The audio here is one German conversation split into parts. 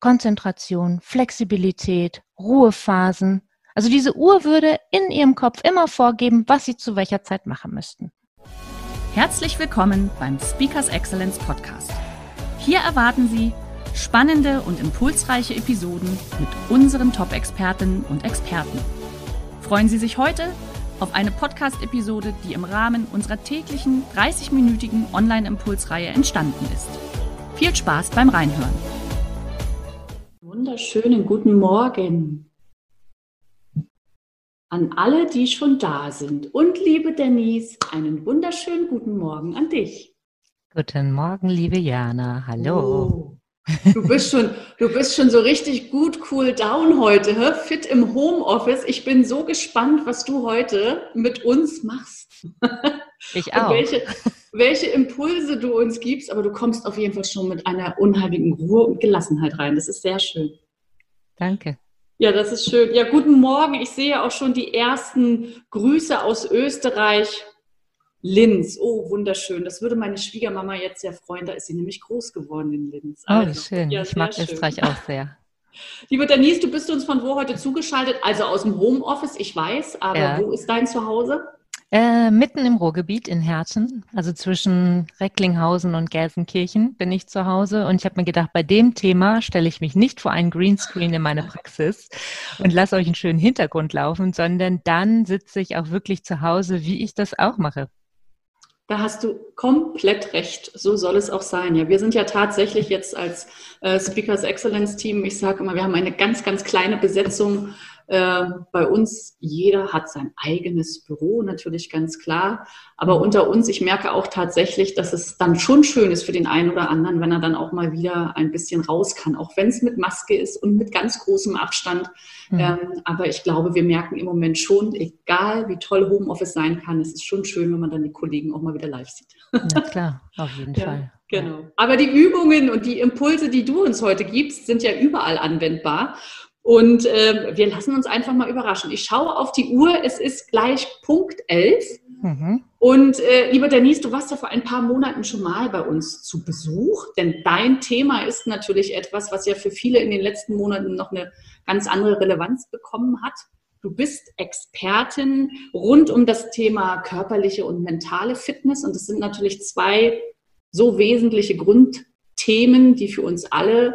Konzentration, Flexibilität, Ruhephasen. Also diese Uhr würde in Ihrem Kopf immer vorgeben, was Sie zu welcher Zeit machen müssten. Herzlich willkommen beim Speakers Excellence Podcast. Hier erwarten Sie spannende und impulsreiche Episoden mit unseren Top-Expertinnen und Experten. Freuen Sie sich heute auf eine Podcast-Episode, die im Rahmen unserer täglichen 30-minütigen Online-Impulsreihe entstanden ist. Viel Spaß beim Reinhören. Wunderschönen guten Morgen an alle, die schon da sind. Und liebe Denise, einen wunderschönen guten Morgen an dich. Guten Morgen, liebe Jana. Hallo. Oh. Du bist schon, du bist schon so richtig gut cool down heute, hä? fit im Homeoffice. Ich bin so gespannt, was du heute mit uns machst. Ich auch. welche, welche Impulse du uns gibst, aber du kommst auf jeden Fall schon mit einer unheimlichen Ruhe und Gelassenheit rein. Das ist sehr schön. Danke. Ja, das ist schön. Ja, guten Morgen. Ich sehe auch schon die ersten Grüße aus Österreich. Linz, oh, wunderschön. Das würde meine Schwiegermama jetzt sehr freuen. Da ist sie nämlich groß geworden in Linz. Also, oh, schön. Ja, ich mag schön. Österreich auch sehr. Liebe Denise, du bist uns von wo heute zugeschaltet? Also aus dem Homeoffice, ich weiß, aber ja. wo ist dein Zuhause? Äh, mitten im Ruhrgebiet in Herzen, also zwischen Recklinghausen und Gelsenkirchen bin ich zu Hause und ich habe mir gedacht, bei dem Thema stelle ich mich nicht vor einen Greenscreen in meine Praxis und lasse euch einen schönen Hintergrund laufen, sondern dann sitze ich auch wirklich zu Hause, wie ich das auch mache. Da hast du komplett recht. So soll es auch sein. Ja, wir sind ja tatsächlich jetzt als äh, Speakers Excellence Team, ich sage immer, wir haben eine ganz, ganz kleine Besetzung bei uns, jeder hat sein eigenes Büro, natürlich ganz klar. Aber mhm. unter uns, ich merke auch tatsächlich, dass es dann schon schön ist für den einen oder anderen, wenn er dann auch mal wieder ein bisschen raus kann, auch wenn es mit Maske ist und mit ganz großem Abstand. Mhm. Ähm, aber ich glaube, wir merken im Moment schon, egal wie toll Homeoffice sein kann, es ist schon schön, wenn man dann die Kollegen auch mal wieder live sieht. Na klar, auf jeden ja. Fall. Genau. Aber die Übungen und die Impulse, die du uns heute gibst, sind ja überall anwendbar. Und äh, wir lassen uns einfach mal überraschen. Ich schaue auf die Uhr, es ist gleich Punkt 11. Mhm. Und äh, lieber Denise, du warst ja vor ein paar Monaten schon mal bei uns zu Besuch, denn dein Thema ist natürlich etwas, was ja für viele in den letzten Monaten noch eine ganz andere Relevanz bekommen hat. Du bist Expertin rund um das Thema körperliche und mentale Fitness und das sind natürlich zwei so wesentliche Grundthemen, die für uns alle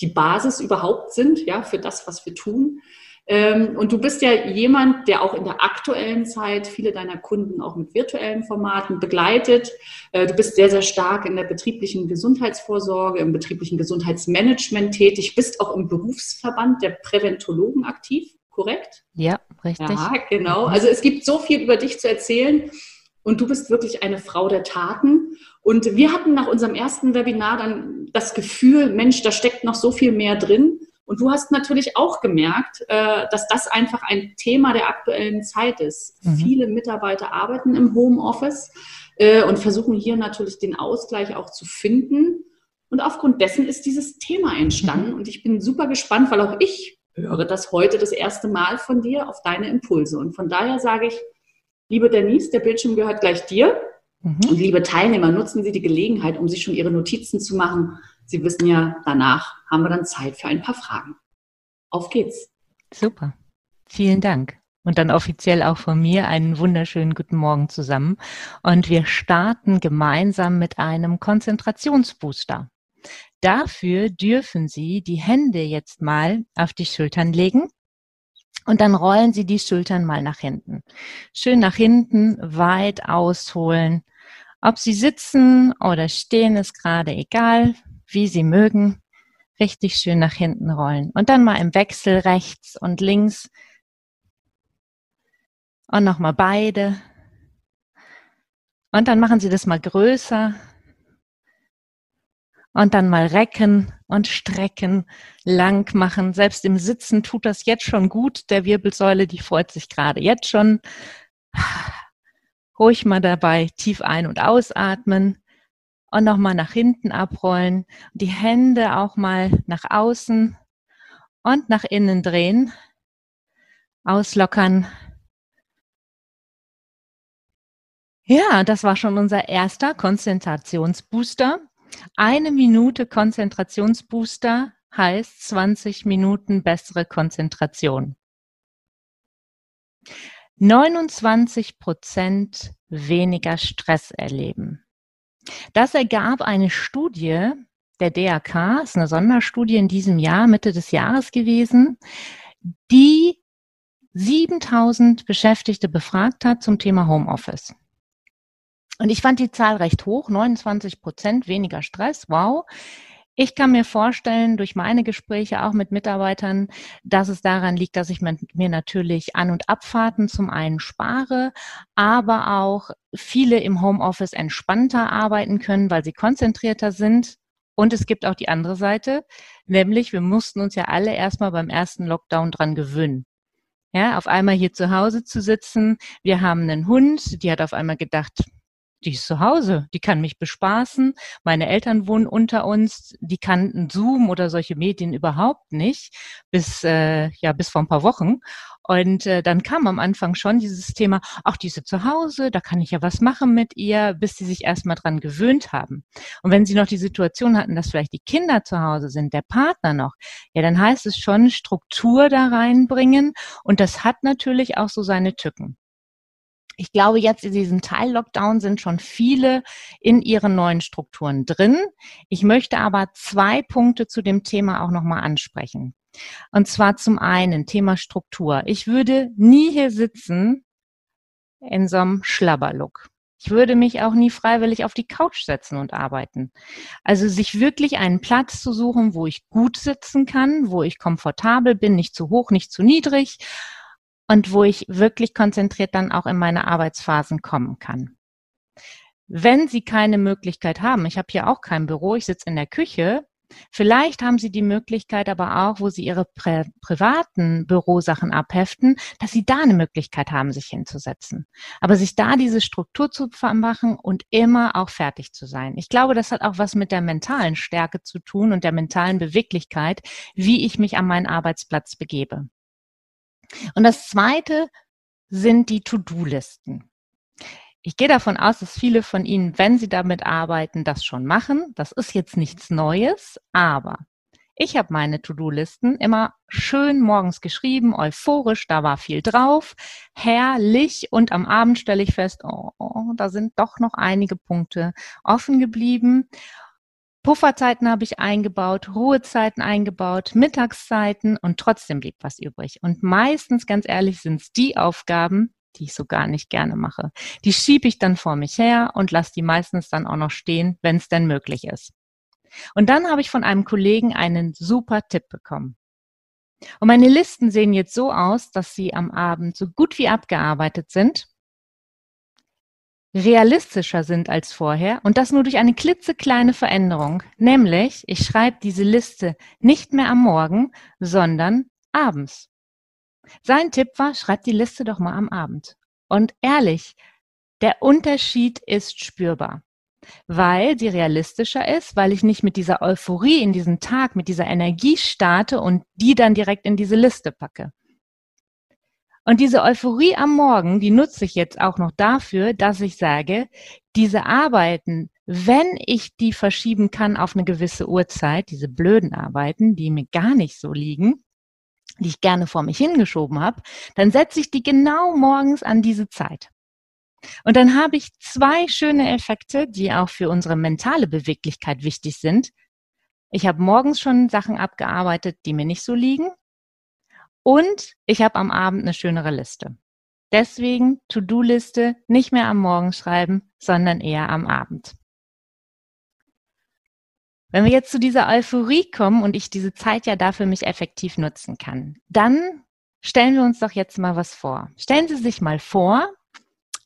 die Basis überhaupt sind, ja, für das, was wir tun. Ähm, und du bist ja jemand, der auch in der aktuellen Zeit viele deiner Kunden auch mit virtuellen Formaten begleitet. Äh, du bist sehr, sehr stark in der betrieblichen Gesundheitsvorsorge, im betrieblichen Gesundheitsmanagement tätig, bist auch im Berufsverband der Präventologen aktiv, korrekt? Ja, richtig. Ja, genau. Also es gibt so viel über dich zu erzählen. Und du bist wirklich eine Frau der Taten. Und wir hatten nach unserem ersten Webinar dann das Gefühl, Mensch, da steckt noch so viel mehr drin. Und du hast natürlich auch gemerkt, äh, dass das einfach ein Thema der aktuellen Zeit ist. Mhm. Viele Mitarbeiter arbeiten im Homeoffice äh, und versuchen hier natürlich den Ausgleich auch zu finden. Und aufgrund dessen ist dieses Thema entstanden. Mhm. Und ich bin super gespannt, weil auch ich höre das heute das erste Mal von dir auf deine Impulse. Und von daher sage ich, liebe Denise, der Bildschirm gehört gleich dir. Mhm. Und liebe Teilnehmer, nutzen Sie die Gelegenheit, um sich schon Ihre Notizen zu machen. Sie wissen ja, danach haben wir dann Zeit für ein paar Fragen. Auf geht's. Super. Vielen Dank. Und dann offiziell auch von mir einen wunderschönen guten Morgen zusammen. Und wir starten gemeinsam mit einem Konzentrationsbooster. Dafür dürfen Sie die Hände jetzt mal auf die Schultern legen und dann rollen Sie die Schultern mal nach hinten. Schön nach hinten, weit ausholen. Ob Sie sitzen oder stehen, ist gerade egal, wie Sie mögen. Richtig schön nach hinten rollen. Und dann mal im Wechsel rechts und links. Und nochmal beide. Und dann machen Sie das mal größer. Und dann mal recken und strecken, lang machen. Selbst im Sitzen tut das jetzt schon gut. Der Wirbelsäule, die freut sich gerade jetzt schon. Ruhig mal dabei tief ein- und ausatmen und nochmal nach hinten abrollen. Die Hände auch mal nach außen und nach innen drehen. Auslockern. Ja, das war schon unser erster Konzentrationsbooster. Eine Minute Konzentrationsbooster heißt 20 Minuten bessere Konzentration. 29 Prozent weniger Stress erleben. Das ergab eine Studie der DRK, ist eine Sonderstudie in diesem Jahr, Mitte des Jahres gewesen, die 7000 Beschäftigte befragt hat zum Thema Homeoffice. Und ich fand die Zahl recht hoch, 29 Prozent weniger Stress. Wow. Ich kann mir vorstellen, durch meine Gespräche auch mit Mitarbeitern, dass es daran liegt, dass ich mir natürlich An- und Abfahrten zum einen spare, aber auch viele im Homeoffice entspannter arbeiten können, weil sie konzentrierter sind. Und es gibt auch die andere Seite, nämlich wir mussten uns ja alle erstmal beim ersten Lockdown dran gewöhnen. Ja, auf einmal hier zu Hause zu sitzen. Wir haben einen Hund, die hat auf einmal gedacht, die ist zu Hause, die kann mich bespaßen. Meine Eltern wohnen unter uns, die kannten Zoom oder solche Medien überhaupt nicht, bis äh, ja bis vor ein paar Wochen. Und äh, dann kam am Anfang schon dieses Thema, ach, die ist zu Hause, da kann ich ja was machen mit ihr, bis sie sich erstmal dran gewöhnt haben. Und wenn sie noch die Situation hatten, dass vielleicht die Kinder zu Hause sind, der Partner noch, ja, dann heißt es schon Struktur da reinbringen. Und das hat natürlich auch so seine Tücken. Ich glaube, jetzt in diesem Teil-Lockdown sind schon viele in ihren neuen Strukturen drin. Ich möchte aber zwei Punkte zu dem Thema auch nochmal ansprechen. Und zwar zum einen Thema Struktur. Ich würde nie hier sitzen in so einem Schlabberlook. Ich würde mich auch nie freiwillig auf die Couch setzen und arbeiten. Also sich wirklich einen Platz zu suchen, wo ich gut sitzen kann, wo ich komfortabel bin, nicht zu hoch, nicht zu niedrig und wo ich wirklich konzentriert dann auch in meine Arbeitsphasen kommen kann. Wenn Sie keine Möglichkeit haben, ich habe hier auch kein Büro, ich sitze in der Küche, Vielleicht haben Sie die Möglichkeit aber auch, wo Sie Ihre pri privaten Bürosachen abheften, dass Sie da eine Möglichkeit haben, sich hinzusetzen. Aber sich da diese Struktur zu machen und immer auch fertig zu sein. Ich glaube, das hat auch was mit der mentalen Stärke zu tun und der mentalen Beweglichkeit, wie ich mich an meinen Arbeitsplatz begebe. Und das zweite sind die To-Do-Listen. Ich gehe davon aus, dass viele von Ihnen, wenn Sie damit arbeiten, das schon machen. Das ist jetzt nichts Neues, aber ich habe meine To-Do-Listen immer schön morgens geschrieben, euphorisch, da war viel drauf, herrlich und am Abend stelle ich fest, oh, oh, da sind doch noch einige Punkte offen geblieben. Pufferzeiten habe ich eingebaut, Ruhezeiten eingebaut, Mittagszeiten und trotzdem blieb was übrig. Und meistens, ganz ehrlich, sind es die Aufgaben, die ich so gar nicht gerne mache. Die schiebe ich dann vor mich her und lasse die meistens dann auch noch stehen, wenn es denn möglich ist. Und dann habe ich von einem Kollegen einen super Tipp bekommen. Und meine Listen sehen jetzt so aus, dass sie am Abend so gut wie abgearbeitet sind realistischer sind als vorher und das nur durch eine klitzekleine Veränderung, nämlich ich schreibe diese Liste nicht mehr am Morgen, sondern abends. Sein Tipp war, schreib die Liste doch mal am Abend. Und ehrlich, der Unterschied ist spürbar, weil sie realistischer ist, weil ich nicht mit dieser Euphorie in diesen Tag, mit dieser Energie starte und die dann direkt in diese Liste packe. Und diese Euphorie am Morgen, die nutze ich jetzt auch noch dafür, dass ich sage, diese Arbeiten, wenn ich die verschieben kann auf eine gewisse Uhrzeit, diese blöden Arbeiten, die mir gar nicht so liegen, die ich gerne vor mich hingeschoben habe, dann setze ich die genau morgens an diese Zeit. Und dann habe ich zwei schöne Effekte, die auch für unsere mentale Beweglichkeit wichtig sind. Ich habe morgens schon Sachen abgearbeitet, die mir nicht so liegen. Und ich habe am Abend eine schönere Liste. Deswegen To-Do-Liste nicht mehr am Morgen schreiben, sondern eher am Abend. Wenn wir jetzt zu dieser Euphorie kommen und ich diese Zeit ja dafür mich effektiv nutzen kann, dann stellen wir uns doch jetzt mal was vor. Stellen Sie sich mal vor,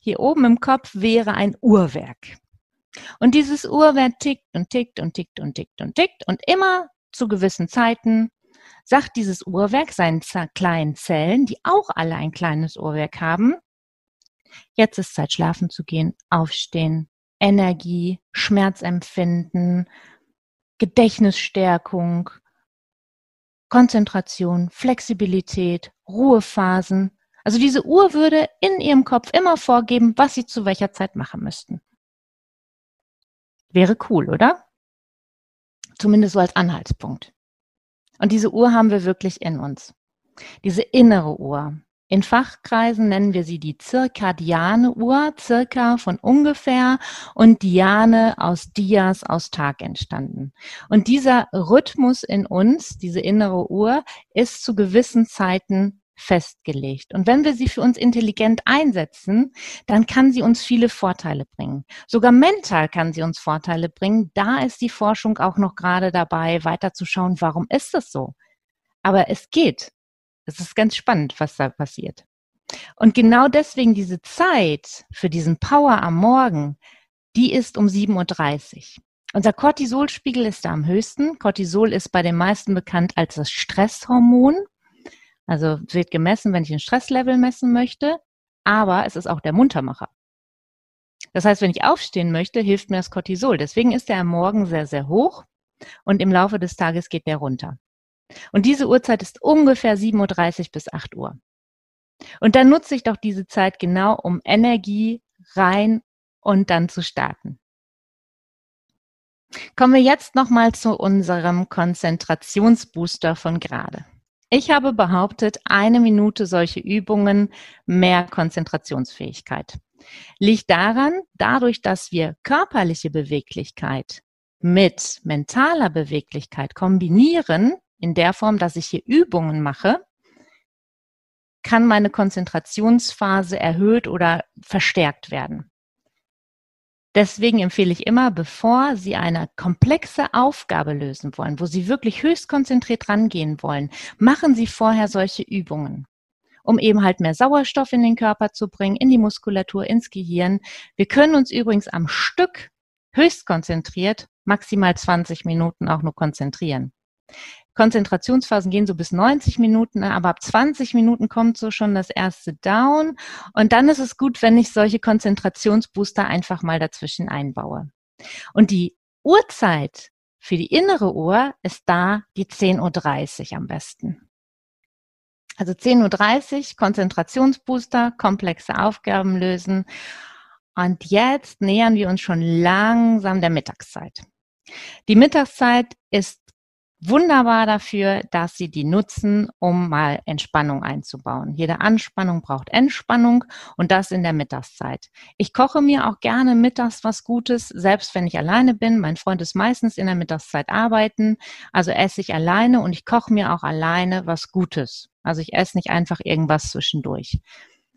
hier oben im Kopf wäre ein Uhrwerk. Und dieses Uhrwerk tickt und tickt und tickt und tickt und tickt und immer zu gewissen Zeiten sagt dieses Uhrwerk seinen kleinen Zellen, die auch alle ein kleines Uhrwerk haben, jetzt ist Zeit schlafen zu gehen, aufstehen, Energie, Schmerzempfinden, Gedächtnisstärkung, Konzentration, Flexibilität, Ruhephasen. Also diese Uhr würde in ihrem Kopf immer vorgeben, was sie zu welcher Zeit machen müssten. Wäre cool, oder? Zumindest so als Anhaltspunkt. Und diese Uhr haben wir wirklich in uns. Diese innere Uhr. In Fachkreisen nennen wir sie die zirkadiane Uhr, circa von ungefähr und Diane aus Dias aus Tag entstanden. Und dieser Rhythmus in uns, diese innere Uhr, ist zu gewissen Zeiten festgelegt. Und wenn wir sie für uns intelligent einsetzen, dann kann sie uns viele Vorteile bringen. Sogar mental kann sie uns Vorteile bringen. Da ist die Forschung auch noch gerade dabei, weiterzuschauen, warum ist das so? Aber es geht. Es ist ganz spannend, was da passiert. Und genau deswegen diese Zeit für diesen Power am Morgen, die ist um 7.30 Uhr. Unser Cortisolspiegel ist da am höchsten. Cortisol ist bei den meisten bekannt als das Stresshormon. Also wird gemessen, wenn ich ein Stresslevel messen möchte, aber es ist auch der Muntermacher. Das heißt, wenn ich aufstehen möchte, hilft mir das Cortisol. Deswegen ist der am Morgen sehr, sehr hoch und im Laufe des Tages geht der runter. Und diese Uhrzeit ist ungefähr 7.30 Uhr bis 8 Uhr. Und dann nutze ich doch diese Zeit genau, um Energie rein und dann zu starten. Kommen wir jetzt nochmal zu unserem Konzentrationsbooster von gerade. Ich habe behauptet, eine Minute solche Übungen mehr Konzentrationsfähigkeit. Liegt daran, dadurch, dass wir körperliche Beweglichkeit mit mentaler Beweglichkeit kombinieren, in der Form, dass ich hier Übungen mache, kann meine Konzentrationsphase erhöht oder verstärkt werden. Deswegen empfehle ich immer, bevor Sie eine komplexe Aufgabe lösen wollen, wo Sie wirklich höchst konzentriert rangehen wollen, machen Sie vorher solche Übungen, um eben halt mehr Sauerstoff in den Körper zu bringen, in die Muskulatur, ins Gehirn. Wir können uns übrigens am Stück höchst konzentriert maximal 20 Minuten auch nur konzentrieren. Konzentrationsphasen gehen so bis 90 Minuten, ne, aber ab 20 Minuten kommt so schon das erste Down. Und dann ist es gut, wenn ich solche Konzentrationsbooster einfach mal dazwischen einbaue. Und die Uhrzeit für die innere Uhr ist da die 10.30 Uhr am besten. Also 10.30 Uhr, Konzentrationsbooster, komplexe Aufgaben lösen. Und jetzt nähern wir uns schon langsam der Mittagszeit. Die Mittagszeit ist wunderbar dafür, dass sie die nutzen, um mal Entspannung einzubauen. Jede Anspannung braucht Entspannung und das in der Mittagszeit. Ich koche mir auch gerne mittags was Gutes, selbst wenn ich alleine bin. Mein Freund ist meistens in der Mittagszeit arbeiten, also esse ich alleine und ich koche mir auch alleine was Gutes. Also ich esse nicht einfach irgendwas zwischendurch.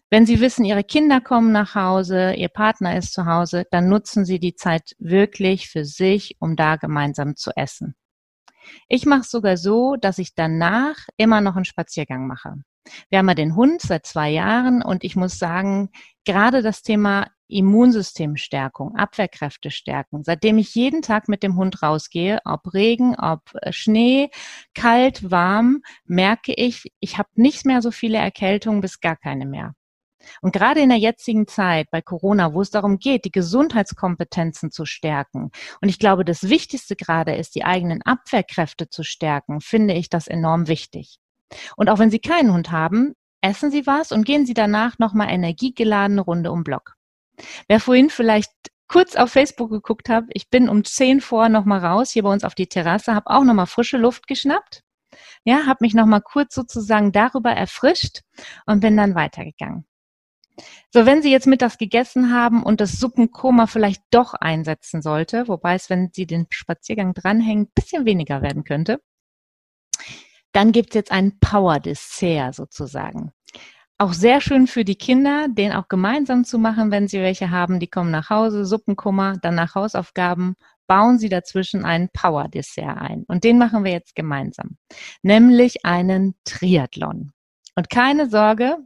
Wenn Sie wissen, Ihre Kinder kommen nach Hause, Ihr Partner ist zu Hause, dann nutzen Sie die Zeit wirklich für sich, um da gemeinsam zu essen. Ich mache es sogar so, dass ich danach immer noch einen Spaziergang mache. Wir haben ja den Hund seit zwei Jahren und ich muss sagen, gerade das Thema Immunsystemstärkung, Abwehrkräfte stärken, seitdem ich jeden Tag mit dem Hund rausgehe, ob Regen, ob äh, Schnee, kalt, warm, merke ich, ich habe nicht mehr so viele Erkältungen bis gar keine mehr. Und gerade in der jetzigen Zeit bei Corona, wo es darum geht, die Gesundheitskompetenzen zu stärken, und ich glaube, das Wichtigste gerade ist, die eigenen Abwehrkräfte zu stärken, finde ich das enorm wichtig. Und auch wenn Sie keinen Hund haben, essen Sie was und gehen Sie danach nochmal energiegeladene Runde um Block. Wer vorhin vielleicht kurz auf Facebook geguckt hat, ich bin um zehn vor nochmal raus, hier bei uns auf die Terrasse, habe auch nochmal frische Luft geschnappt. Ja, habe mich nochmal kurz sozusagen darüber erfrischt und bin dann weitergegangen. So, wenn Sie jetzt mittags gegessen haben und das Suppenkoma vielleicht doch einsetzen sollte, wobei es, wenn Sie den Spaziergang dranhängen, bisschen weniger werden könnte, dann gibt es jetzt ein Power-Dessert sozusagen. Auch sehr schön für die Kinder, den auch gemeinsam zu machen, wenn sie welche haben. Die kommen nach Hause, Suppenkummer, dann nach Hausaufgaben, bauen sie dazwischen einen Power-Dessert ein. Und den machen wir jetzt gemeinsam. Nämlich einen Triathlon. Und keine Sorge,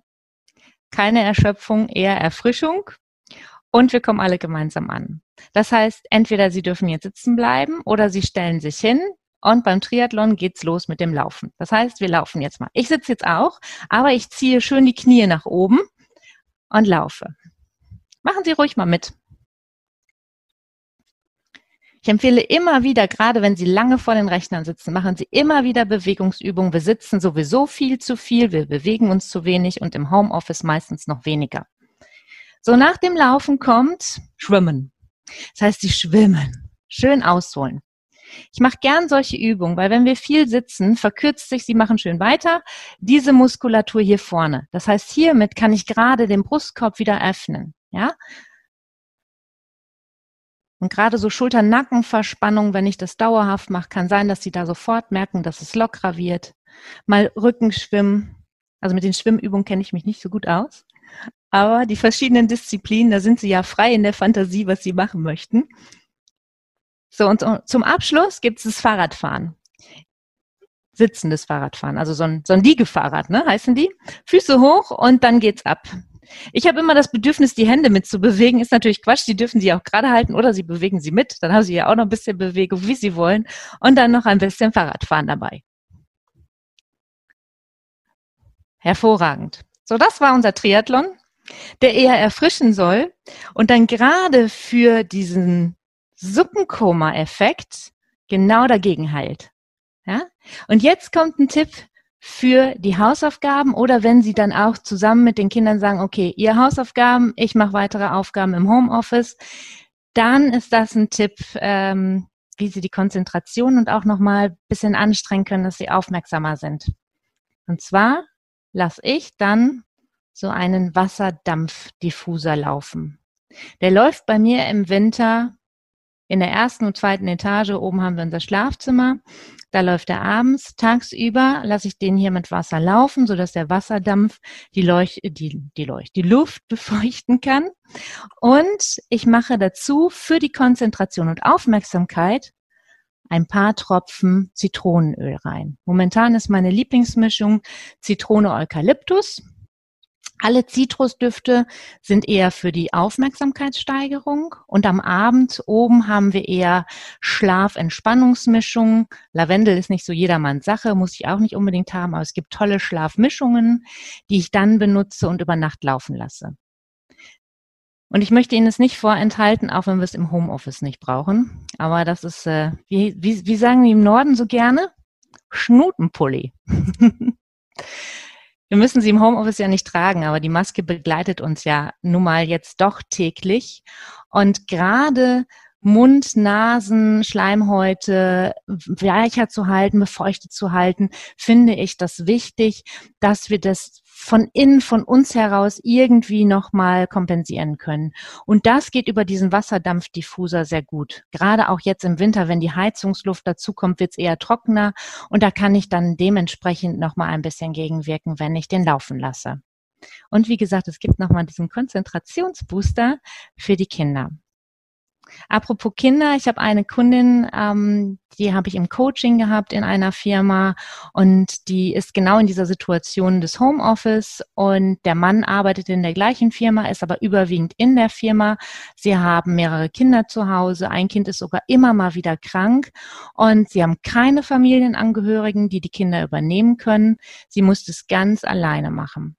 keine Erschöpfung, eher Erfrischung. und wir kommen alle gemeinsam an. Das heißt, entweder Sie dürfen jetzt sitzen bleiben oder Sie stellen sich hin und beim Triathlon geht's los mit dem Laufen. Das heißt, wir laufen jetzt mal. Ich sitze jetzt auch, aber ich ziehe schön die Knie nach oben und laufe. Machen Sie ruhig mal mit. Ich empfehle immer wieder, gerade wenn Sie lange vor den Rechnern sitzen, machen Sie immer wieder Bewegungsübungen. Wir sitzen sowieso viel zu viel, wir bewegen uns zu wenig und im Homeoffice meistens noch weniger. So nach dem Laufen kommt Schwimmen. Das heißt, Sie schwimmen. Schön ausholen. Ich mache gern solche Übungen, weil wenn wir viel sitzen, verkürzt sich, Sie machen schön weiter, diese Muskulatur hier vorne. Das heißt, hiermit kann ich gerade den Brustkorb wieder öffnen. Ja, und gerade so Schulter-Nacken-Verspannung, wenn ich das dauerhaft mache, kann sein, dass Sie da sofort merken, dass es lockerer wird. Mal Rückenschwimmen. Also mit den Schwimmübungen kenne ich mich nicht so gut aus. Aber die verschiedenen Disziplinen, da sind Sie ja frei in der Fantasie, was Sie machen möchten. So, und zum Abschluss gibt es das Fahrradfahren. Sitzendes Fahrradfahren, also so ein, so ein Liegefahrrad, ne, heißen die. Füße hoch und dann geht's ab. Ich habe immer das Bedürfnis, die Hände mitzubewegen. Ist natürlich Quatsch, die dürfen sie auch gerade halten oder sie bewegen sie mit. Dann haben sie ja auch noch ein bisschen Bewegung, wie sie wollen. Und dann noch ein bisschen Fahrradfahren dabei. Hervorragend. So, das war unser Triathlon, der eher erfrischen soll und dann gerade für diesen Suppenkoma-Effekt genau dagegen heilt. Ja? Und jetzt kommt ein Tipp für die Hausaufgaben oder wenn Sie dann auch zusammen mit den Kindern sagen, okay, ihr Hausaufgaben, ich mache weitere Aufgaben im Homeoffice, dann ist das ein Tipp, ähm, wie Sie die Konzentration und auch nochmal ein bisschen anstrengen können, dass Sie aufmerksamer sind. Und zwar lasse ich dann so einen Wasserdampfdiffuser laufen. Der läuft bei mir im Winter in der ersten und zweiten Etage. Oben haben wir unser Schlafzimmer. Da läuft er abends. Tagsüber lasse ich den hier mit Wasser laufen, sodass der Wasserdampf die, Leuch die, die, Leuch die Luft befeuchten kann. Und ich mache dazu für die Konzentration und Aufmerksamkeit ein paar Tropfen Zitronenöl rein. Momentan ist meine Lieblingsmischung Zitrone Eukalyptus. Alle Zitrusdüfte sind eher für die Aufmerksamkeitssteigerung und am Abend oben haben wir eher Schlaf-Entspannungsmischungen. Lavendel ist nicht so jedermanns Sache, muss ich auch nicht unbedingt haben, aber es gibt tolle Schlafmischungen, die ich dann benutze und über Nacht laufen lasse. Und ich möchte Ihnen es nicht vorenthalten, auch wenn wir es im Homeoffice nicht brauchen. Aber das ist, äh, wie, wie, wie sagen die im Norden so gerne? Schnutenpulli. Wir müssen sie im Homeoffice ja nicht tragen, aber die Maske begleitet uns ja nun mal jetzt doch täglich. Und gerade Mund, Nasen, Schleimhäute weicher zu halten, befeuchtet zu halten, finde ich das wichtig, dass wir das von innen, von uns heraus irgendwie nochmal kompensieren können. Und das geht über diesen Wasserdampfdiffuser sehr gut. Gerade auch jetzt im Winter, wenn die Heizungsluft dazukommt, wird es eher trockener und da kann ich dann dementsprechend nochmal ein bisschen gegenwirken, wenn ich den laufen lasse. Und wie gesagt, es gibt nochmal diesen Konzentrationsbooster für die Kinder. Apropos Kinder, ich habe eine Kundin, ähm, die habe ich im Coaching gehabt in einer Firma und die ist genau in dieser Situation des Homeoffice und der Mann arbeitet in der gleichen Firma, ist aber überwiegend in der Firma. Sie haben mehrere Kinder zu Hause, ein Kind ist sogar immer mal wieder krank und sie haben keine Familienangehörigen, die die Kinder übernehmen können. Sie muss es ganz alleine machen.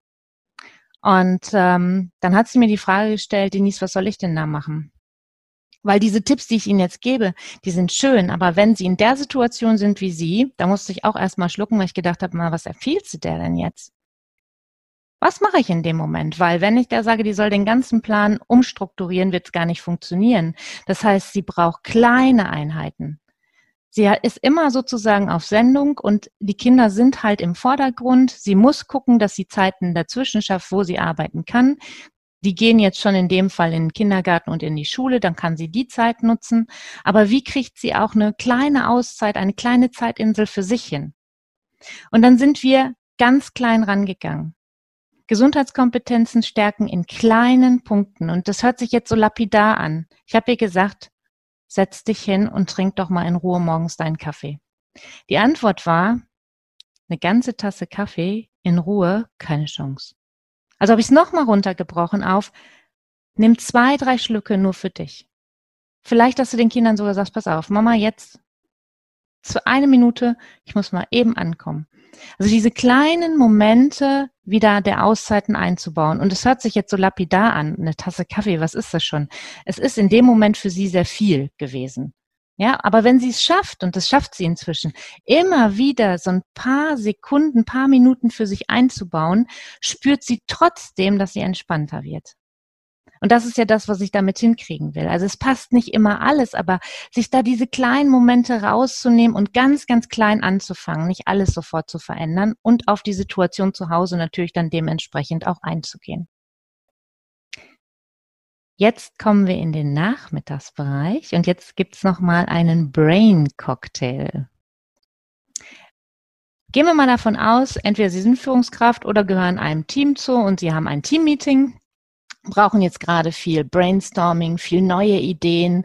Und ähm, dann hat sie mir die Frage gestellt, Denise, was soll ich denn da machen? Weil diese Tipps, die ich Ihnen jetzt gebe, die sind schön, aber wenn Sie in der Situation sind wie Sie, da musste ich auch erstmal schlucken, weil ich gedacht habe, mal, was empfiehlt du der denn jetzt? Was mache ich in dem Moment? Weil wenn ich der sage, die soll den ganzen Plan umstrukturieren, wird es gar nicht funktionieren. Das heißt, sie braucht kleine Einheiten. Sie ist immer sozusagen auf Sendung und die Kinder sind halt im Vordergrund. Sie muss gucken, dass sie Zeiten dazwischen schafft, wo sie arbeiten kann die gehen jetzt schon in dem Fall in den Kindergarten und in die Schule, dann kann sie die Zeit nutzen. Aber wie kriegt sie auch eine kleine Auszeit, eine kleine Zeitinsel für sich hin? Und dann sind wir ganz klein rangegangen. Gesundheitskompetenzen stärken in kleinen Punkten. Und das hört sich jetzt so lapidar an. Ich habe ihr gesagt, setz dich hin und trink doch mal in Ruhe morgens deinen Kaffee. Die Antwort war, eine ganze Tasse Kaffee in Ruhe, keine Chance. Also habe ich es nochmal runtergebrochen auf, Nimm zwei, drei Schlücke nur für dich. Vielleicht, dass du den Kindern sogar sagst, pass auf, Mama, jetzt für eine Minute, ich muss mal eben ankommen. Also diese kleinen Momente wieder der Auszeiten einzubauen. Und es hört sich jetzt so lapidar an, eine Tasse Kaffee, was ist das schon? Es ist in dem Moment für sie sehr viel gewesen. Ja, aber wenn sie es schafft, und das schafft sie inzwischen, immer wieder so ein paar Sekunden, paar Minuten für sich einzubauen, spürt sie trotzdem, dass sie entspannter wird. Und das ist ja das, was ich damit hinkriegen will. Also es passt nicht immer alles, aber sich da diese kleinen Momente rauszunehmen und ganz, ganz klein anzufangen, nicht alles sofort zu verändern und auf die Situation zu Hause natürlich dann dementsprechend auch einzugehen. Jetzt kommen wir in den Nachmittagsbereich und jetzt gibt's noch mal einen Brain Cocktail. Gehen wir mal davon aus, entweder Sie sind Führungskraft oder gehören einem Team zu und Sie haben ein Teammeeting brauchen jetzt gerade viel Brainstorming, viel neue Ideen,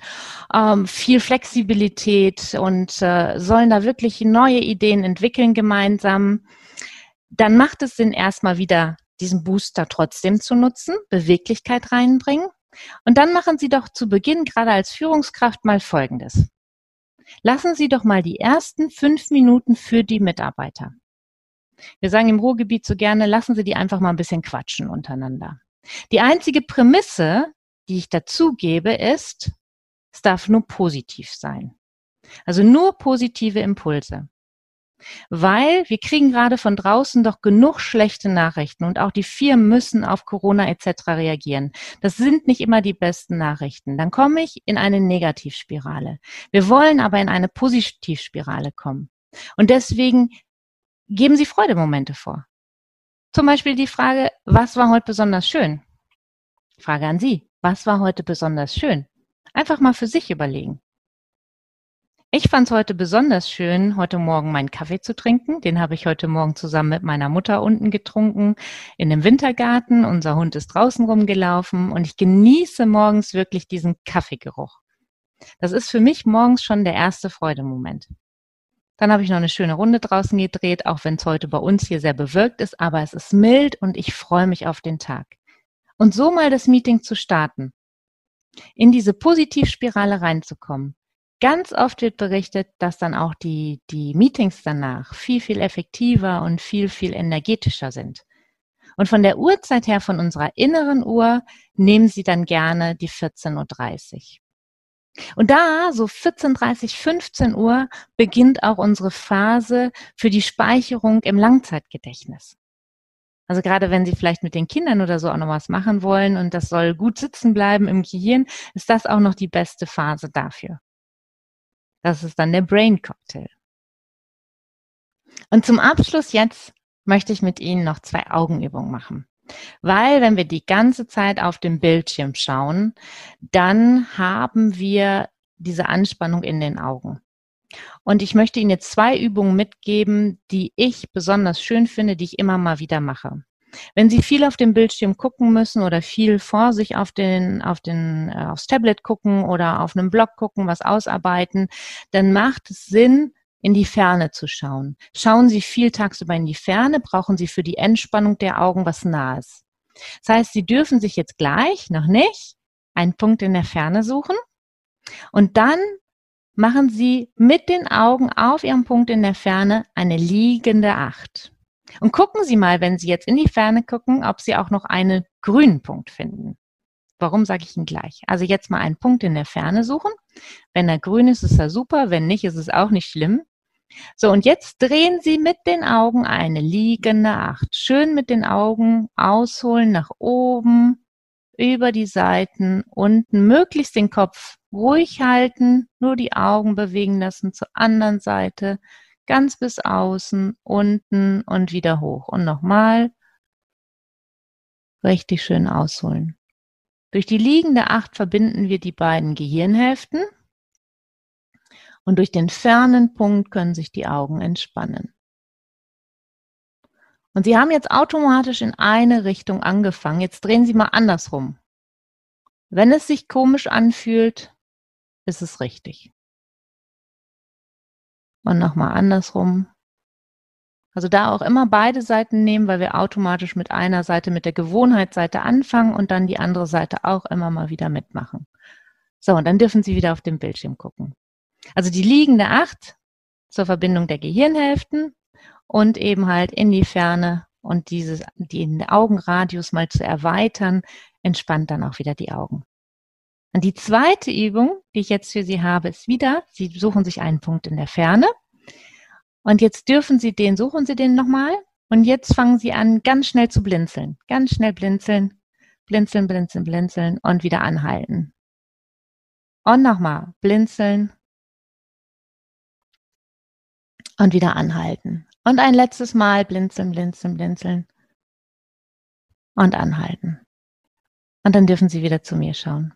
ähm, viel Flexibilität und äh, sollen da wirklich neue Ideen entwickeln gemeinsam, dann macht es Sinn, erstmal wieder diesen Booster trotzdem zu nutzen, Beweglichkeit reinbringen. Und dann machen Sie doch zu Beginn, gerade als Führungskraft, mal Folgendes. Lassen Sie doch mal die ersten fünf Minuten für die Mitarbeiter. Wir sagen im Ruhrgebiet so gerne, lassen Sie die einfach mal ein bisschen quatschen untereinander. Die einzige Prämisse, die ich dazu gebe, ist, es darf nur positiv sein. Also nur positive Impulse. Weil wir kriegen gerade von draußen doch genug schlechte Nachrichten und auch die Firmen müssen auf Corona etc. reagieren. Das sind nicht immer die besten Nachrichten. Dann komme ich in eine Negativspirale. Wir wollen aber in eine Positivspirale kommen. Und deswegen geben Sie Freudemomente vor. Zum Beispiel die Frage, was war heute besonders schön? Frage an Sie, was war heute besonders schön? Einfach mal für sich überlegen. Ich fand es heute besonders schön, heute Morgen meinen Kaffee zu trinken. Den habe ich heute Morgen zusammen mit meiner Mutter unten getrunken in dem Wintergarten. Unser Hund ist draußen rumgelaufen und ich genieße morgens wirklich diesen Kaffeegeruch. Das ist für mich morgens schon der erste Freudemoment. Dann habe ich noch eine schöne Runde draußen gedreht, auch wenn es heute bei uns hier sehr bewölkt ist, aber es ist mild und ich freue mich auf den Tag. Und so mal das Meeting zu starten, in diese Positivspirale reinzukommen. Ganz oft wird berichtet, dass dann auch die, die Meetings danach viel, viel effektiver und viel, viel energetischer sind. Und von der Uhrzeit her, von unserer inneren Uhr, nehmen Sie dann gerne die 14.30 Uhr. Und da, so 14.30, 15 Uhr, beginnt auch unsere Phase für die Speicherung im Langzeitgedächtnis. Also gerade wenn Sie vielleicht mit den Kindern oder so auch noch was machen wollen und das soll gut sitzen bleiben im Gehirn, ist das auch noch die beste Phase dafür. Das ist dann der Brain Cocktail. Und zum Abschluss jetzt möchte ich mit Ihnen noch zwei Augenübungen machen. Weil wenn wir die ganze Zeit auf dem Bildschirm schauen, dann haben wir diese Anspannung in den Augen. Und ich möchte Ihnen jetzt zwei Übungen mitgeben, die ich besonders schön finde, die ich immer mal wieder mache. Wenn Sie viel auf dem Bildschirm gucken müssen oder viel vor sich auf den, auf den, äh, aufs Tablet gucken oder auf einem Blog gucken, was ausarbeiten, dann macht es Sinn, in die Ferne zu schauen. Schauen Sie viel tagsüber in die Ferne, brauchen Sie für die Entspannung der Augen was Nahes. Das heißt, Sie dürfen sich jetzt gleich, noch nicht, einen Punkt in der Ferne suchen und dann machen Sie mit den Augen auf Ihrem Punkt in der Ferne eine liegende Acht. Und gucken Sie mal, wenn Sie jetzt in die Ferne gucken, ob Sie auch noch einen grünen Punkt finden. Warum sage ich Ihnen gleich? Also jetzt mal einen Punkt in der Ferne suchen. Wenn er grün ist, ist er super. Wenn nicht, ist es auch nicht schlimm. So, und jetzt drehen Sie mit den Augen eine liegende Acht. Schön mit den Augen ausholen nach oben, über die Seiten, unten, möglichst den Kopf ruhig halten, nur die Augen bewegen lassen zur anderen Seite, ganz bis außen, unten und wieder hoch. Und nochmal richtig schön ausholen. Durch die liegende Acht verbinden wir die beiden Gehirnhälften und durch den fernen Punkt können sich die Augen entspannen. Und Sie haben jetzt automatisch in eine Richtung angefangen. Jetzt drehen Sie mal andersrum. Wenn es sich komisch anfühlt, ist es richtig. Und nochmal andersrum. Also da auch immer beide Seiten nehmen, weil wir automatisch mit einer Seite, mit der Gewohnheitsseite anfangen und dann die andere Seite auch immer mal wieder mitmachen. So, und dann dürfen Sie wieder auf dem Bildschirm gucken. Also die liegende Acht zur Verbindung der Gehirnhälften und eben halt in die Ferne und dieses, den Augenradius mal zu erweitern, entspannt dann auch wieder die Augen. Und die zweite Übung, die ich jetzt für Sie habe, ist wieder, Sie suchen sich einen Punkt in der Ferne. Und jetzt dürfen Sie den, suchen Sie den nochmal. Und jetzt fangen Sie an, ganz schnell zu blinzeln. Ganz schnell blinzeln, blinzeln, blinzeln, blinzeln und wieder anhalten. Und nochmal blinzeln und wieder anhalten. Und ein letztes Mal blinzeln, blinzeln, blinzeln und anhalten. Und dann dürfen Sie wieder zu mir schauen.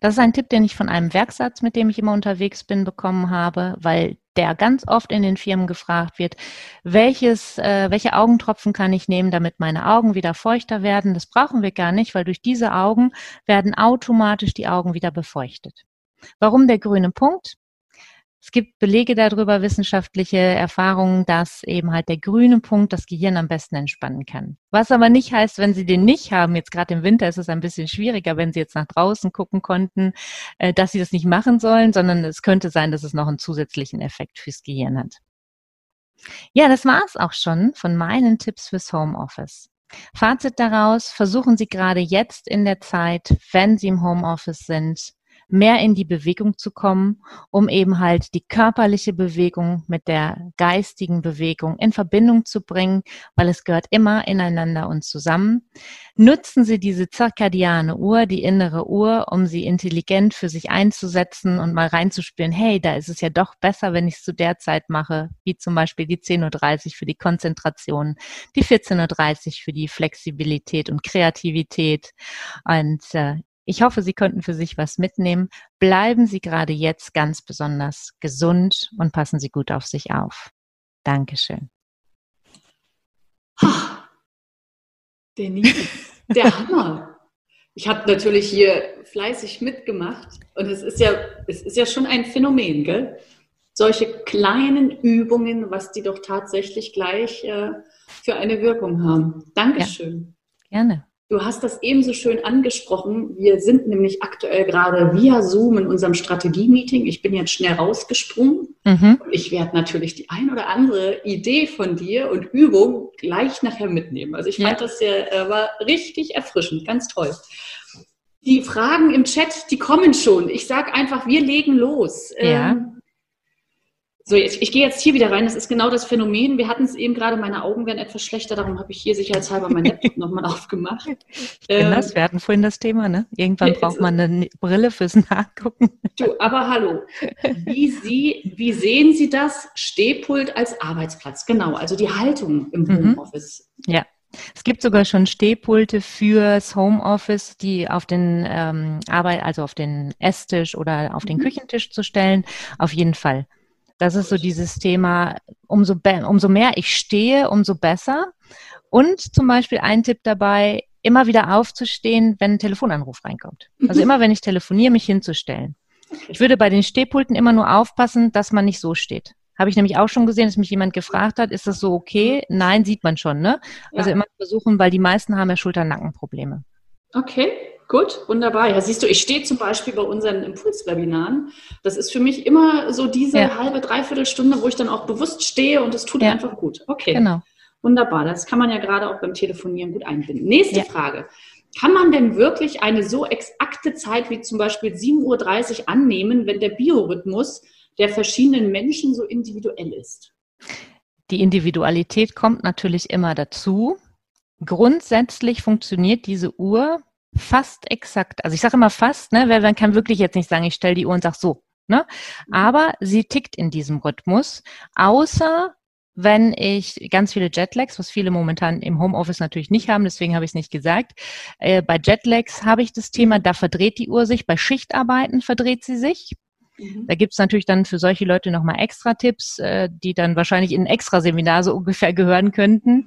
Das ist ein Tipp, den ich von einem Werksatz, mit dem ich immer unterwegs bin, bekommen habe, weil der ganz oft in den Firmen gefragt wird, welches, äh, welche Augentropfen kann ich nehmen, damit meine Augen wieder feuchter werden? Das brauchen wir gar nicht, weil durch diese Augen werden automatisch die Augen wieder befeuchtet. Warum der grüne Punkt? Es gibt Belege darüber, wissenschaftliche Erfahrungen, dass eben halt der grüne Punkt das Gehirn am besten entspannen kann. Was aber nicht heißt, wenn Sie den nicht haben, jetzt gerade im Winter ist es ein bisschen schwieriger, wenn Sie jetzt nach draußen gucken konnten, äh, dass Sie das nicht machen sollen, sondern es könnte sein, dass es noch einen zusätzlichen Effekt fürs Gehirn hat. Ja, das war es auch schon von meinen Tipps fürs Homeoffice. Fazit daraus, versuchen Sie gerade jetzt in der Zeit, wenn Sie im Homeoffice sind, mehr in die Bewegung zu kommen, um eben halt die körperliche Bewegung mit der geistigen Bewegung in Verbindung zu bringen, weil es gehört immer ineinander und zusammen. Nutzen Sie diese zirkadiane Uhr, die innere Uhr, um sie intelligent für sich einzusetzen und mal reinzuspüren, hey, da ist es ja doch besser, wenn ich es zu der Zeit mache, wie zum Beispiel die 10.30 Uhr für die Konzentration, die 14.30 Uhr für die Flexibilität und Kreativität. Und äh, ich hoffe, Sie konnten für sich was mitnehmen. Bleiben Sie gerade jetzt ganz besonders gesund und passen Sie gut auf sich auf. Dankeschön. Denise, der Hammer. Ich habe natürlich hier fleißig mitgemacht und es ist ja, es ist ja schon ein Phänomen, gell? Solche kleinen Übungen, was die doch tatsächlich gleich äh, für eine Wirkung haben. Dankeschön. Ja, gerne. Du hast das ebenso schön angesprochen. Wir sind nämlich aktuell gerade via Zoom in unserem Strategie-Meeting. Ich bin jetzt schnell rausgesprungen. Mhm. Ich werde natürlich die ein oder andere Idee von dir und Übung gleich nachher mitnehmen. Also ich fand ja. das sehr, äh, war richtig erfrischend, ganz toll. Die Fragen im Chat, die kommen schon. Ich sage einfach, wir legen los. Ja. Ähm, so, ich, ich gehe jetzt hier wieder rein. Das ist genau das Phänomen. Wir hatten es eben gerade, meine Augen werden etwas schlechter, darum habe ich hier sicherheitshalber mein Laptop nochmal aufgemacht. Ich ähm, das, wir hatten vorhin das Thema, ne? Irgendwann braucht man eine Brille fürs Nachgucken. Du, aber hallo. Wie, Sie, wie sehen Sie das Stehpult als Arbeitsplatz? Genau, also die Haltung im mhm. Homeoffice. Mhm. Ja. Es gibt sogar schon Stehpulte fürs Homeoffice, die auf den ähm, Arbeit, also auf den Esstisch oder auf den mhm. Küchentisch zu stellen. Auf jeden Fall. Das ist so dieses Thema, umso, umso mehr ich stehe, umso besser. Und zum Beispiel ein Tipp dabei, immer wieder aufzustehen, wenn ein Telefonanruf reinkommt. Also mhm. immer, wenn ich telefoniere, mich hinzustellen. Ich würde bei den Stehpulten immer nur aufpassen, dass man nicht so steht. Habe ich nämlich auch schon gesehen, dass mich jemand gefragt hat, ist das so okay? Nein, sieht man schon, ne? Also ja. immer versuchen, weil die meisten haben ja Schulter-Nackenprobleme. Okay. Gut, wunderbar. Ja, siehst du, ich stehe zum Beispiel bei unseren Impulswebinaren. Das ist für mich immer so diese ja. halbe, dreiviertel Stunde, wo ich dann auch bewusst stehe und es tut ja. einfach gut. Okay. Genau. Wunderbar. Das kann man ja gerade auch beim Telefonieren gut einbinden. Nächste ja. Frage. Kann man denn wirklich eine so exakte Zeit wie zum Beispiel 7.30 Uhr annehmen, wenn der Biorhythmus der verschiedenen Menschen so individuell ist? Die Individualität kommt natürlich immer dazu. Grundsätzlich funktioniert diese Uhr fast exakt. Also ich sage immer fast, ne, weil man kann wirklich jetzt nicht sagen, ich stelle die Uhr und sage so. Ne? Mhm. Aber sie tickt in diesem Rhythmus, außer wenn ich ganz viele Jetlags, was viele momentan im Homeoffice natürlich nicht haben, deswegen habe ich es nicht gesagt. Äh, bei Jetlags habe ich das Thema, da verdreht die Uhr sich, bei Schichtarbeiten verdreht sie sich. Mhm. Da gibt's natürlich dann für solche Leute nochmal extra Tipps, äh, die dann wahrscheinlich in ein extra Seminar so ungefähr gehören könnten.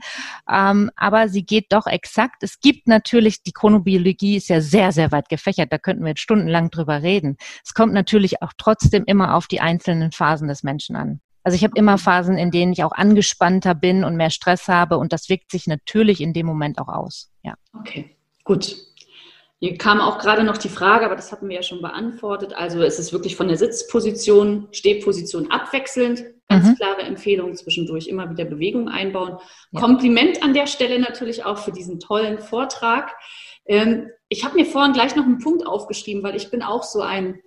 Ähm, aber sie geht doch exakt. Es gibt natürlich, die Chronobiologie ist ja sehr, sehr weit gefächert. Da könnten wir jetzt stundenlang drüber reden. Es kommt natürlich auch trotzdem immer auf die einzelnen Phasen des Menschen an. Also ich habe immer Phasen, in denen ich auch angespannter bin und mehr Stress habe und das wirkt sich natürlich in dem Moment auch aus. Ja. Okay, gut. Hier kam auch gerade noch die Frage, aber das hatten wir ja schon beantwortet. Also es ist wirklich von der Sitzposition, Stehposition abwechselnd. Ganz mhm. klare Empfehlung zwischendurch immer wieder Bewegung einbauen. Ja. Kompliment an der Stelle natürlich auch für diesen tollen Vortrag. Ähm, ich habe mir vorhin gleich noch einen Punkt aufgeschrieben, weil ich bin auch so ein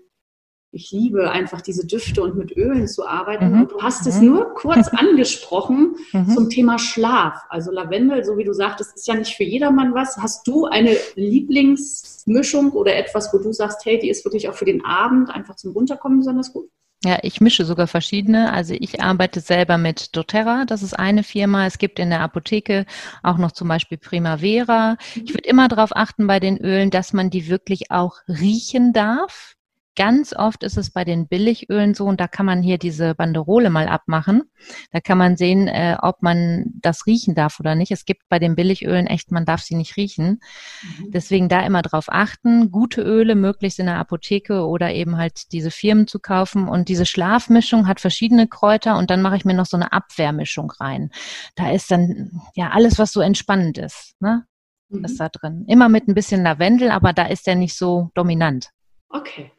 ich liebe einfach diese Düfte und mit Ölen zu arbeiten. Mhm. Und du hast es mhm. nur kurz angesprochen mhm. zum Thema Schlaf. Also Lavendel, so wie du sagtest, ist ja nicht für jedermann was. Hast du eine Lieblingsmischung oder etwas, wo du sagst, hey, die ist wirklich auch für den Abend einfach zum Runterkommen besonders gut? Ja, ich mische sogar verschiedene. Also ich arbeite selber mit doTERRA, das ist eine Firma. Es gibt in der Apotheke auch noch zum Beispiel Primavera. Ich würde immer darauf achten bei den Ölen, dass man die wirklich auch riechen darf. Ganz oft ist es bei den Billigölen so, und da kann man hier diese Banderole mal abmachen. Da kann man sehen, äh, ob man das riechen darf oder nicht. Es gibt bei den Billigölen echt, man darf sie nicht riechen. Mhm. Deswegen da immer drauf achten, gute Öle möglichst in der Apotheke oder eben halt diese Firmen zu kaufen. Und diese Schlafmischung hat verschiedene Kräuter und dann mache ich mir noch so eine Abwehrmischung rein. Da ist dann ja alles, was so entspannend ist, ne? Mhm. ist da drin. Immer mit ein bisschen Lavendel, aber da ist der nicht so dominant. Okay.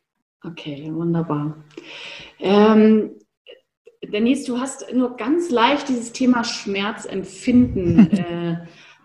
Okay, wunderbar. Ähm, Denise, du hast nur ganz leicht dieses Thema Schmerzempfinden äh,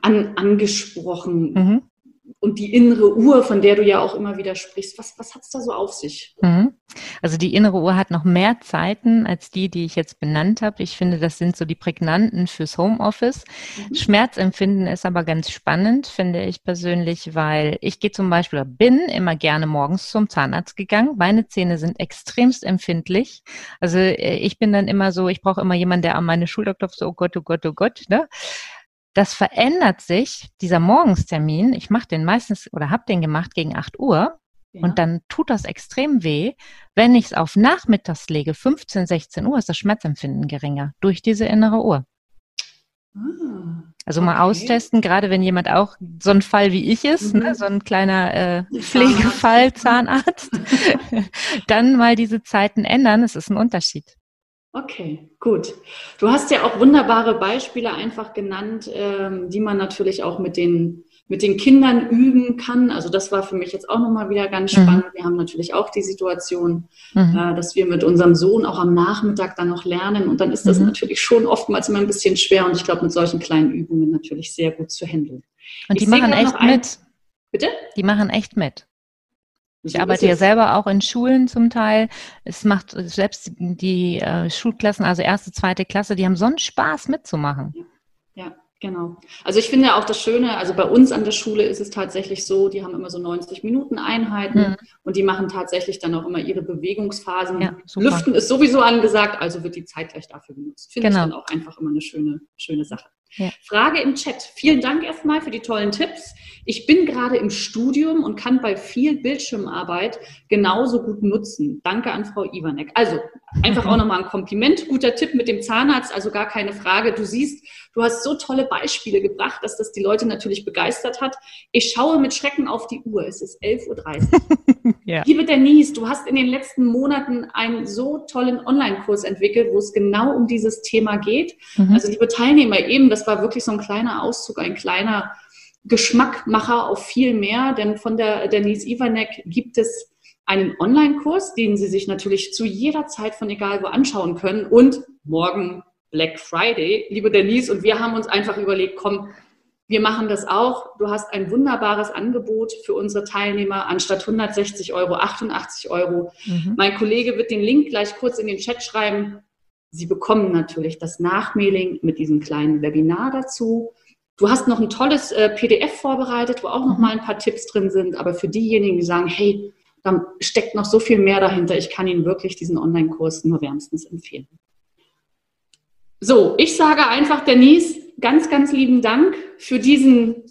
an, angesprochen. Mhm und die innere Uhr, von der du ja auch immer wieder sprichst, was, was hat es da so auf sich? Mhm. Also die innere Uhr hat noch mehr Zeiten als die, die ich jetzt benannt habe. Ich finde, das sind so die prägnanten fürs Homeoffice. Mhm. Schmerzempfinden ist aber ganz spannend, finde ich persönlich, weil ich gehe zum Beispiel, bin immer gerne morgens zum Zahnarzt gegangen. Meine Zähne sind extremst empfindlich. Also äh, ich bin dann immer so, ich brauche immer jemanden, der an meine Schulter klopft, so, oh Gott, oh Gott, oh Gott. Ne? Das verändert sich, dieser Morgenstermin, ich mache den meistens oder habe den gemacht gegen 8 Uhr ja. und dann tut das extrem weh. Wenn ich es auf nachmittags lege, 15, 16 Uhr, ist das Schmerzempfinden geringer durch diese innere Uhr. Ah, also mal austesten, gerade wenn jemand auch so ein Fall wie ich ist, ne, mhm. ne, so ein kleiner äh, Pflegefall, Zahnarzt, dann mal diese Zeiten ändern, es ist ein Unterschied. Okay, gut. Du hast ja auch wunderbare Beispiele einfach genannt, ähm, die man natürlich auch mit den, mit den Kindern üben kann. Also das war für mich jetzt auch nochmal wieder ganz mhm. spannend. Mhm. Wir haben natürlich auch die Situation, mhm. äh, dass wir mit unserem Sohn auch am Nachmittag dann noch lernen. Und dann ist das mhm. natürlich schon oftmals immer ein bisschen schwer. Und ich glaube, mit solchen kleinen Übungen natürlich sehr gut zu handeln. Und die machen echt mit. Bitte? Die machen echt mit. Ich arbeite ja selber auch in Schulen zum Teil. Es macht selbst die äh, Schulklassen, also erste, zweite Klasse, die haben so einen Spaß mitzumachen. Ja, genau. Also ich finde auch das Schöne, also bei uns an der Schule ist es tatsächlich so, die haben immer so 90 Minuten Einheiten mhm. und die machen tatsächlich dann auch immer ihre Bewegungsphasen. Ja, Lüften ist sowieso angesagt, also wird die Zeit gleich dafür genutzt. Finde genau. ich dann auch einfach immer eine schöne, schöne Sache. Ja. Frage im Chat. Vielen Dank erstmal für die tollen Tipps. Ich bin gerade im Studium und kann bei viel Bildschirmarbeit genauso gut nutzen. Danke an Frau Iwanek. Also einfach auch nochmal ein Kompliment. Guter Tipp mit dem Zahnarzt, also gar keine Frage. Du siehst, du hast so tolle Beispiele gebracht, dass das die Leute natürlich begeistert hat. Ich schaue mit Schrecken auf die Uhr. Es ist 11.30 Uhr. ja. Liebe Denise, du hast in den letzten Monaten einen so tollen Online-Kurs entwickelt, wo es genau um dieses Thema geht. Mhm. Also liebe Teilnehmer, eben das das war wirklich so ein kleiner Auszug, ein kleiner Geschmackmacher auf viel mehr, denn von der Denise Ivanek gibt es einen Online-Kurs, den Sie sich natürlich zu jeder Zeit von egal wo anschauen können und morgen Black Friday, liebe Denise, und wir haben uns einfach überlegt, komm, wir machen das auch. Du hast ein wunderbares Angebot für unsere Teilnehmer anstatt 160 Euro, 88 Euro. Mhm. Mein Kollege wird den Link gleich kurz in den Chat schreiben. Sie bekommen natürlich das Nachmailing mit diesem kleinen Webinar dazu. Du hast noch ein tolles äh, PDF vorbereitet, wo auch noch mhm. mal ein paar Tipps drin sind. Aber für diejenigen, die sagen, hey, da steckt noch so viel mehr dahinter, ich kann Ihnen wirklich diesen Online-Kurs nur wärmstens empfehlen. So, ich sage einfach, Denise, ganz, ganz lieben Dank für diesen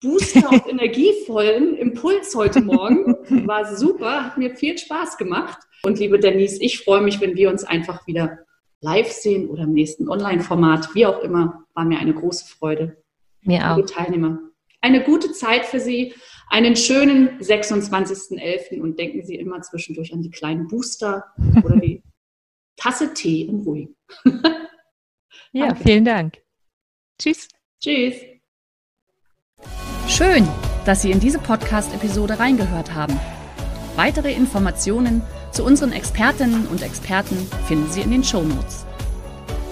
Booster und energievollen Impuls heute Morgen. War super, hat mir viel Spaß gemacht. Und liebe Denise, ich freue mich, wenn wir uns einfach wieder live sehen oder im nächsten Online-Format, wie auch immer, war mir eine große Freude. Mir auch. Liebe Teilnehmer. Eine gute Zeit für Sie, einen schönen 26.11. und denken Sie immer zwischendurch an die kleinen Booster oder die Tasse Tee im Ruhigen. ja, vielen Dank. Tschüss. Tschüss. Schön, dass Sie in diese Podcast-Episode reingehört haben. Weitere Informationen zu unseren Expertinnen und Experten finden Sie in den Show Notes.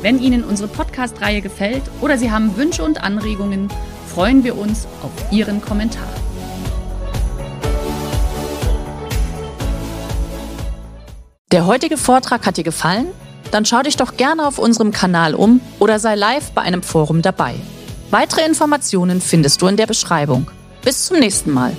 Wenn Ihnen unsere Podcast-Reihe gefällt oder Sie haben Wünsche und Anregungen, freuen wir uns auf Ihren Kommentar. Der heutige Vortrag hat dir gefallen? Dann schau dich doch gerne auf unserem Kanal um oder sei live bei einem Forum dabei. Weitere Informationen findest du in der Beschreibung. Bis zum nächsten Mal.